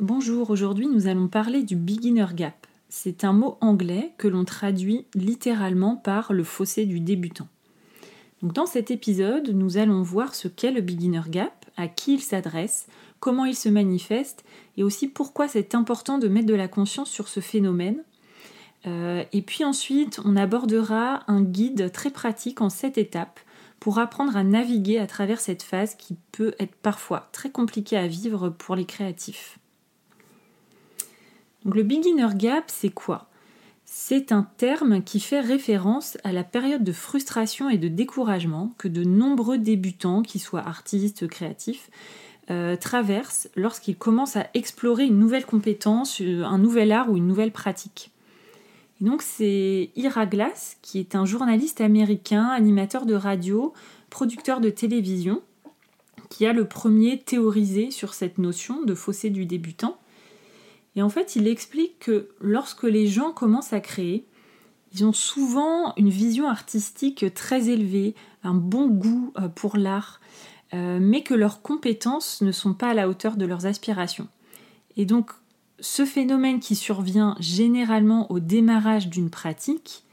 Bonjour, aujourd'hui nous allons parler du beginner gap. C'est un mot anglais que l'on traduit littéralement par le fossé du débutant. Dans cet épisode, nous allons voir ce qu'est le beginner gap, à qui il s'adresse, comment il se manifeste et aussi pourquoi c'est important de mettre de la conscience sur ce phénomène. Euh, et puis ensuite, on abordera un guide très pratique en sept étapes pour apprendre à naviguer à travers cette phase qui peut être parfois très compliquée à vivre pour les créatifs. Le beginner gap, c'est quoi? C'est un terme qui fait référence à la période de frustration et de découragement que de nombreux débutants, qu'ils soient artistes, créatifs, euh, traversent lorsqu'ils commencent à explorer une nouvelle compétence, un nouvel art ou une nouvelle pratique. Donc c'est Ira Glass, qui est un journaliste américain, animateur de radio, producteur de télévision, qui a le premier théorisé sur cette notion de fossé du débutant. Et en fait, il explique que lorsque les gens commencent à créer, ils ont souvent une vision artistique très élevée, un bon goût euh, pour l'art, euh, mais que leurs compétences ne sont pas à la hauteur de leurs aspirations. Et donc, ce phénomène qui survient généralement au démarrage d'une pratique,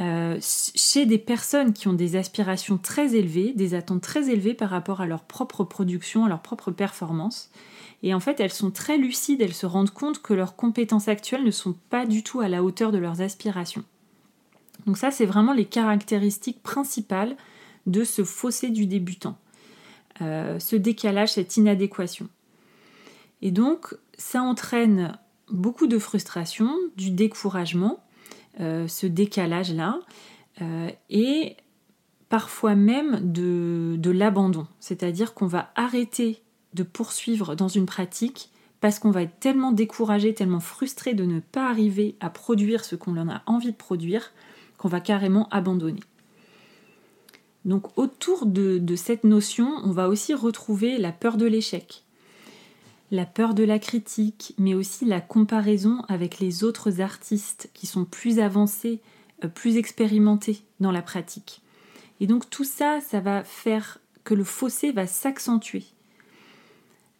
euh, chez des personnes qui ont des aspirations très élevées, des attentes très élevées par rapport à leur propre production, à leur propre performance, et en fait, elles sont très lucides, elles se rendent compte que leurs compétences actuelles ne sont pas du tout à la hauteur de leurs aspirations. Donc ça, c'est vraiment les caractéristiques principales de ce fossé du débutant. Euh, ce décalage, cette inadéquation. Et donc, ça entraîne beaucoup de frustration, du découragement, euh, ce décalage-là, euh, et parfois même de, l'abandon. C'est-à-dire qu'on va arrêter de poursuivre dans une pratique parce qu'on va être tellement découragé, tellement frustré de ne pas arriver à produire ce qu'on en a envie de produire, qu'on va carrément abandonner. Donc autour de, cette notion, on va aussi retrouver la peur de l'échec, la peur de la critique, mais aussi la comparaison avec les autres artistes qui sont plus avancés, euh, plus expérimentés dans la pratique. Et donc tout ça, ça va faire que le fossé va s'accentuer.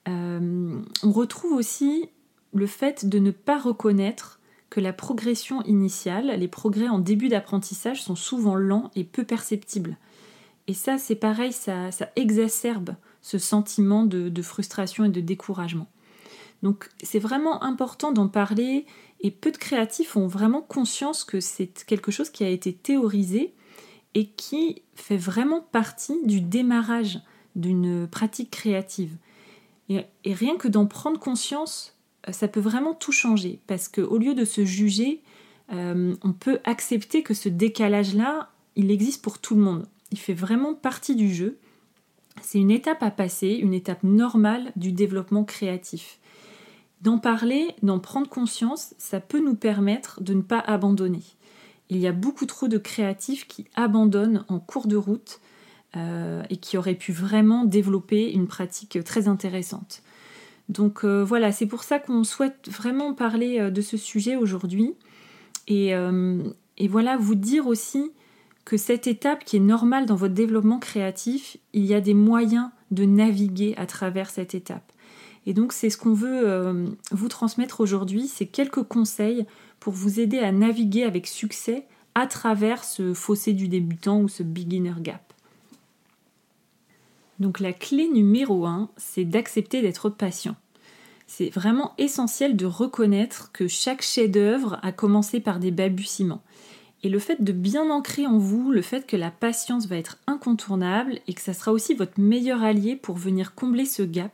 Euh, on retrouve aussi le fait de ne pas reconnaître que la progression initiale, les progrès en début d'apprentissage sont souvent lents et peu perceptibles. Et ça, c'est pareil, ça, exacerbe ce sentiment de, frustration et de découragement. Donc c'est vraiment important d'en parler et peu de créatifs ont vraiment conscience que c'est quelque chose qui a été théorisé et qui fait vraiment partie du démarrage d'une pratique créative. Et, rien que d'en prendre conscience, euh, ça peut vraiment tout changer. Parce qu'au lieu de se juger, euh, on peut accepter que ce décalage-là, il existe pour tout le monde. Il fait vraiment partie du jeu. C'est une étape à passer, une étape normale du développement créatif. D'en parler, d'en prendre conscience, ça peut nous permettre de ne pas abandonner. Il y a beaucoup trop de créatifs qui abandonnent en cours de route euh, et qui aurait pu vraiment développer une pratique très intéressante. Donc euh, voilà, c'est pour ça qu'on souhaite vraiment parler euh, de ce sujet aujourd'hui et, voilà, vous dire aussi que cette étape qui est normale dans votre développement créatif, il y a des moyens de naviguer à travers cette étape. Et donc c'est ce qu'on veut vous transmettre aujourd'hui, c'est quelques conseils pour vous aider à naviguer avec succès à travers ce fossé du débutant ou ce beginner gap. Donc la clé numéro 1, c'est d'accepter d'être patient. C'est vraiment essentiel de reconnaître que chaque chef-d'œuvre a commencé par des balbutiements. Et le fait de bien ancrer en vous le fait que la patience va être incontournable et que ça sera aussi votre meilleur allié pour venir combler ce gap,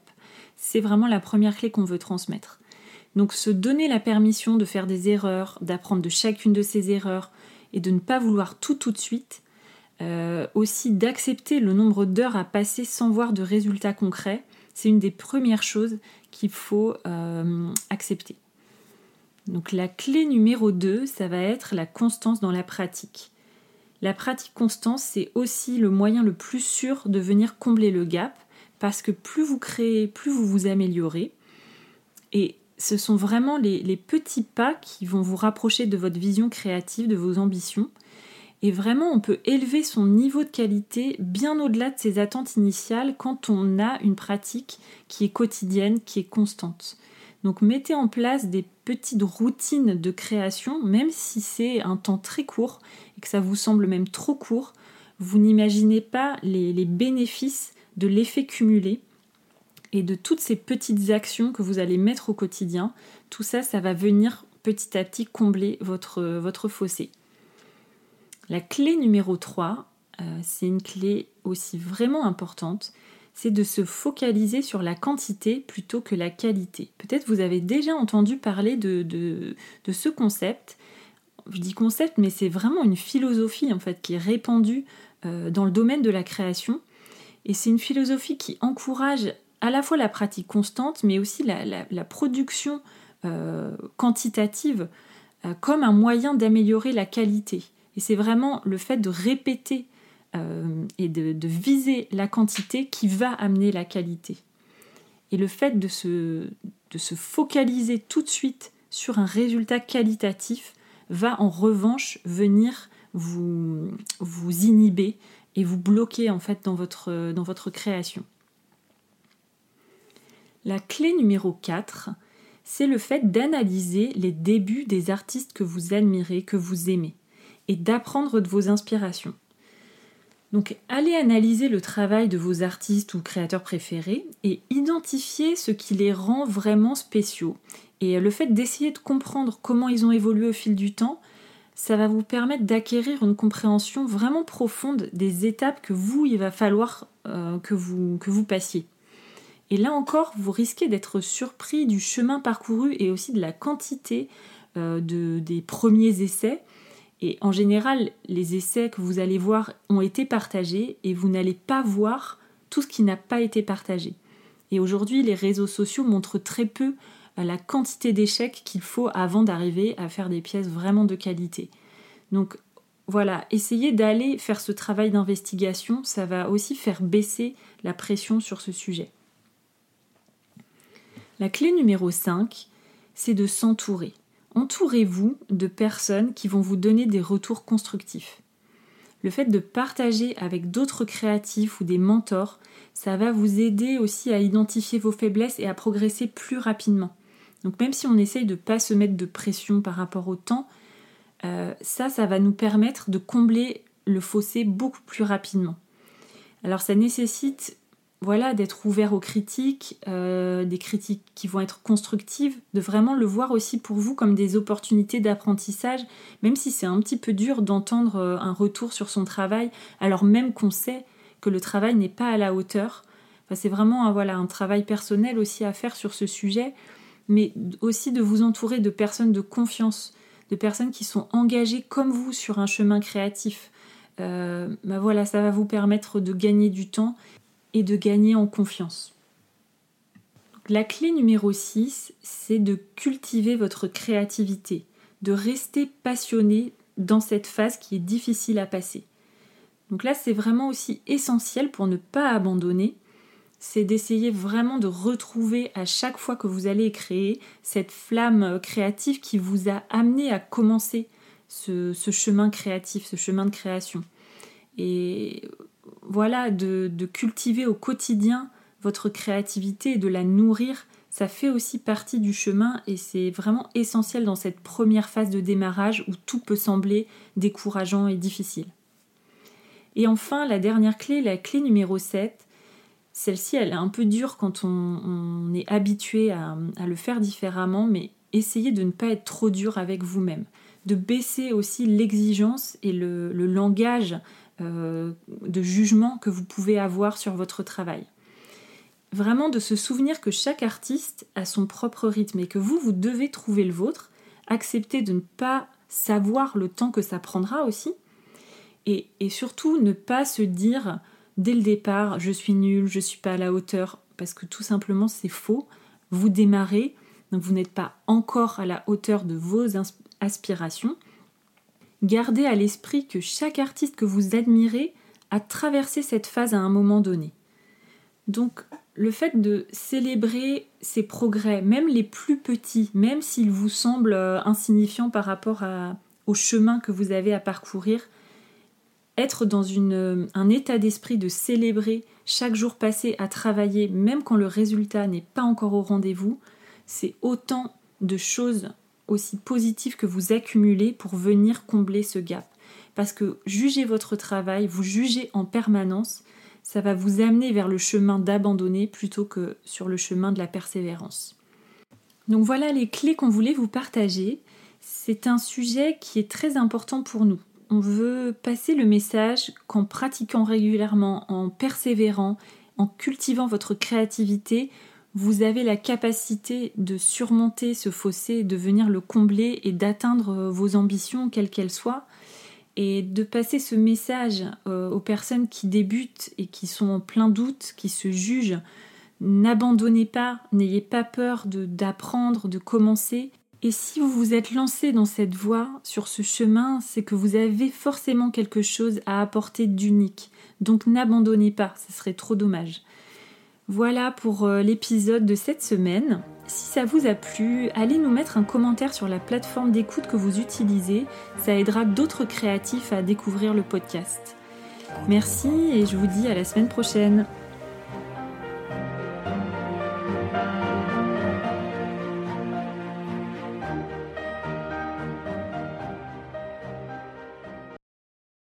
c'est vraiment la première clé qu'on veut transmettre. Donc se donner la permission de faire des erreurs, d'apprendre de chacune de ces erreurs et de ne pas vouloir tout tout de suite, euh, aussi d'accepter le nombre d'heures à passer sans voir de résultats concrets, c'est une des premières choses qu'il faut euh, accepter. Donc la clé numéro 2, ça va être la constance dans la pratique. La pratique constante, c'est aussi le moyen le plus sûr de venir combler le gap, parce que plus vous créez, plus vous vous améliorez. Et ce sont vraiment les petits pas qui vont vous rapprocher de votre vision créative, de vos ambitions. Et vraiment, on peut élever son niveau de qualité bien au-delà de ses attentes initiales quand on a une pratique qui est quotidienne, qui est constante. Donc mettez en place des petites routines de création, même si c'est un temps très court et que ça vous semble même trop court. Vous n'imaginez pas les, bénéfices de l'effet cumulé et de toutes ces petites actions que vous allez mettre au quotidien. Tout ça, ça va venir petit à petit combler votre, votre fossé. La clé numéro 3, euh, c'est une clé aussi vraiment importante, c'est de se focaliser sur la quantité plutôt que la qualité. Peut-être vous avez déjà entendu parler de, de, ce concept. Je dis concept, mais c'est vraiment une philosophie en fait qui est répandue euh, dans le domaine de la création. Et c'est une philosophie qui encourage à la fois la pratique constante, mais aussi la, production euh, quantitative comme un moyen d'améliorer la qualité. Et c'est vraiment le fait de répéter euh, et de, viser la quantité qui va amener la qualité. Et le fait de se, focaliser tout de suite sur un résultat qualitatif va en revanche venir vous, vous inhiber et vous bloquer en fait dans votre, dans votre création. La clé numéro 4, c'est le fait d'analyser les débuts des artistes que vous admirez, que vous aimez et d'apprendre de vos inspirations. Donc allez analyser le travail de vos artistes ou créateurs préférés et identifier ce qui les rend vraiment spéciaux. Et le fait d'essayer de comprendre comment ils ont évolué au fil du temps, ça va vous permettre d'acquérir une compréhension vraiment profonde des étapes que vous, il va falloir euh, que, vous, que vous passiez. Et là encore, vous risquez d'être surpris du chemin parcouru et aussi de la quantité euh, de, des premiers essais et en général, les essais que vous allez voir ont été partagés et vous n'allez pas voir tout ce qui n'a pas été partagé. Et aujourd'hui, les réseaux sociaux montrent très peu euh, la quantité d'échecs qu'il faut avant d'arriver à faire des pièces vraiment de qualité. Donc voilà, essayez d'aller faire ce travail d'investigation, ça va aussi faire baisser la pression sur ce sujet. La clé numéro 5, c'est de s'entourer entourez-vous de personnes qui vont vous donner des retours constructifs. Le fait de partager avec d'autres créatifs ou des mentors, ça va vous aider aussi à identifier vos faiblesses et à progresser plus rapidement. Donc même si on essaye de ne pas se mettre de pression par rapport au temps, euh, ça, ça va nous permettre de combler le fossé beaucoup plus rapidement. Alors ça nécessite voilà, d'être ouvert aux critiques, euh, des critiques qui vont être constructives, de vraiment le voir aussi pour vous comme des opportunités d'apprentissage, même si c'est un petit peu dur d'entendre euh, un retour sur son travail, alors même qu'on sait que le travail n'est pas à la hauteur. c'est vraiment un, voilà, un travail personnel aussi à faire sur ce sujet, mais aussi de vous entourer de personnes de confiance, de personnes qui sont engagées comme vous sur un chemin créatif. Euh, bah voilà, ça va vous permettre de gagner du temps et de gagner en confiance. La clé numéro 6, c'est de cultiver votre créativité, de rester passionné dans cette phase qui est difficile à passer. Donc là, c'est vraiment aussi essentiel pour ne pas abandonner, c'est d'essayer vraiment de retrouver à chaque fois que vous allez créer cette flamme créative qui vous a amené à commencer ce, ce chemin créatif, ce chemin de création. Et voilà, de, cultiver au quotidien votre créativité et de la nourrir, ça fait aussi partie du chemin et c'est vraiment essentiel dans cette première phase de démarrage où tout peut sembler décourageant et difficile. Et enfin, la dernière clé, la clé numéro 7, celle-ci, elle est un peu dure quand on, est habitué à, le faire différemment, mais essayez de ne pas être trop dur avec vous-même, de baisser aussi l'exigence et le langage euh, de jugement que vous pouvez avoir sur votre travail. Vraiment de se souvenir que chaque artiste a son propre rythme et que vous, vous devez trouver le vôtre, accepter de ne pas savoir le temps que ça prendra aussi, et, surtout ne pas se dire dès le départ je suis nul, je suis pas à la hauteur, parce que tout simplement c'est faux. Vous démarrez, vous n'êtes pas encore à la hauteur de vos aspirations, Gardez à l'esprit que chaque artiste que vous admirez a traversé cette phase à un moment donné. Donc le fait de célébrer ces progrès, même les plus petits, même s'ils vous semblent euh, insignifiants par rapport au chemin que vous avez à parcourir, être dans une, un état d'esprit de célébrer chaque jour passé à travailler, même quand le résultat n'est pas encore au rendez-vous, c'est autant de choses aussi positives que vous accumulez pour venir combler ce gap. Parce que juger votre travail, vous jugez en permanence, ça va vous amener vers le chemin d'abandonner plutôt que sur le chemin de la persévérance. Donc voilà les clés qu'on voulait vous partager. C'est un sujet qui est très important pour nous. On veut passer le message qu'en pratiquant régulièrement, en persévérant, en cultivant votre créativité, vous avez la capacité de surmonter ce fossé, de venir le combler et d'atteindre vos ambitions, quelles qu'elles soient, et de passer ce message euh, aux personnes qui débutent et qui sont en plein doute, qui se jugent. N'abandonnez pas, n'ayez pas peur d'apprendre, de, commencer. Et si vous vous êtes lancé dans cette voie, sur ce chemin, c'est que vous avez forcément quelque chose à apporter d'unique. Donc n'abandonnez pas, ce serait trop dommage. Voilà pour euh, l'épisode de cette semaine. Si ça vous a plu, allez nous mettre un commentaire sur la plateforme d'écoute que vous utilisez. Ça aidera d'autres créatifs à découvrir le podcast. Merci et je vous dis à la semaine prochaine.